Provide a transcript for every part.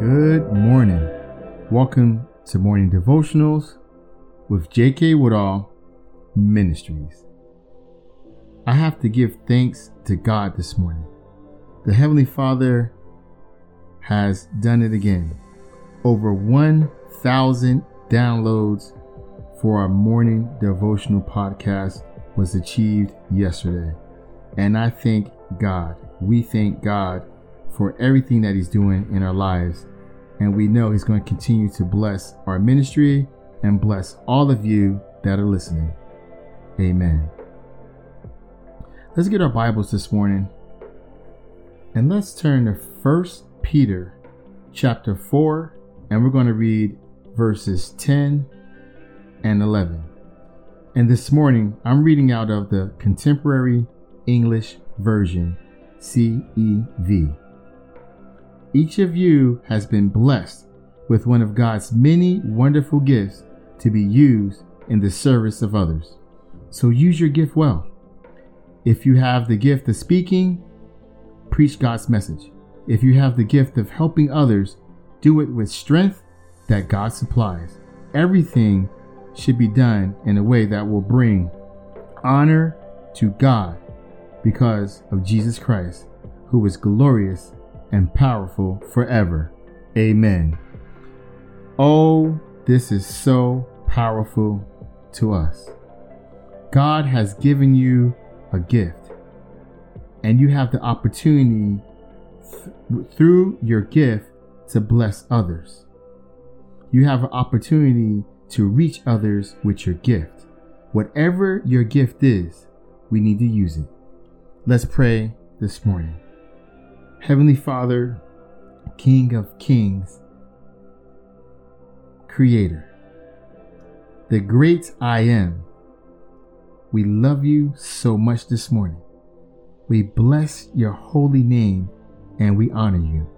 Good morning. Welcome to Morning Devotionals with J.K. Woodall Ministries. I have to give thanks to God this morning. The Heavenly Father has done it again. Over 1,000 downloads for our morning devotional podcast was achieved yesterday. And I thank God. We thank God for everything that He's doing in our lives. And we know He's going to continue to bless our ministry and bless all of you that are listening. Amen. Let's get our Bibles this morning and let's turn to 1 Peter chapter 4 and we're going to read verses 10 and 11. And this morning I'm reading out of the Contemporary English Version, CEV. Each of you has been blessed with one of God's many wonderful gifts to be used in the service of others. So use your gift well. If you have the gift of speaking, preach God's message. If you have the gift of helping others, do it with strength that God supplies. Everything should be done in a way that will bring honor to God because of Jesus Christ, who is glorious and powerful forever. Amen. Oh, this is so powerful to us. God has given you a gift, and you have the opportunity th- through your gift to bless others. You have an opportunity to reach others with your gift. Whatever your gift is, we need to use it. Let's pray this morning. Heavenly Father, King of Kings, Creator, the great I am, we love you so much this morning. We bless your holy name and we honor you.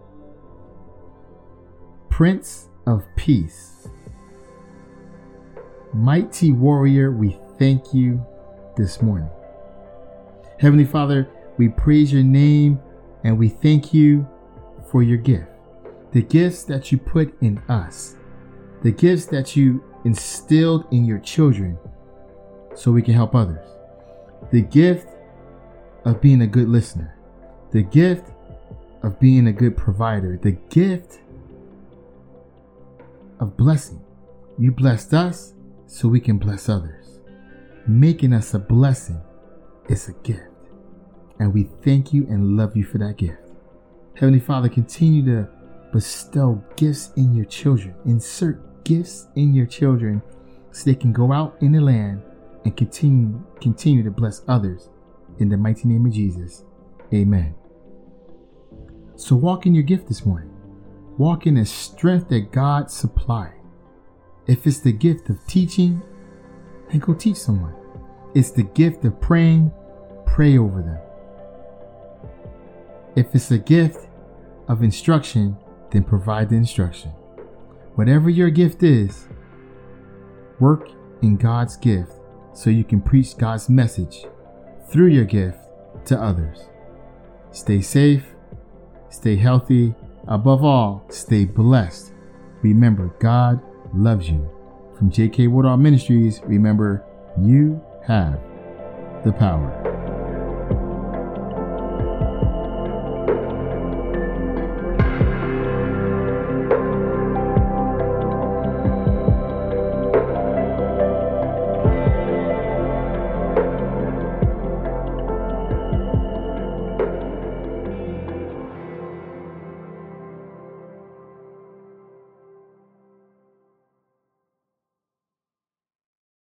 Prince of Peace, mighty warrior, we thank you this morning. Heavenly Father, we praise your name and we thank you for your gift. The gifts that you put in us, the gifts that you instilled in your children so we can help others. The gift of being a good listener, the gift of being a good provider, the gift of blessing. You blessed us so we can bless others. Making us a blessing is a gift. And we thank you and love you for that gift. Heavenly Father, continue to bestow gifts in your children. Insert gifts in your children so they can go out in the land and continue continue to bless others. In the mighty name of Jesus. Amen. So walk in your gift this morning. Walk in the strength that God supplied. If it's the gift of teaching, then go teach someone. It's the gift of praying, pray over them. If it's a gift of instruction, then provide the instruction. Whatever your gift is, work in God's gift so you can preach God's message through your gift to others. Stay safe, stay healthy, above all, stay blessed. Remember, God loves you. From J.K. Woodall Ministries, remember, you have the power.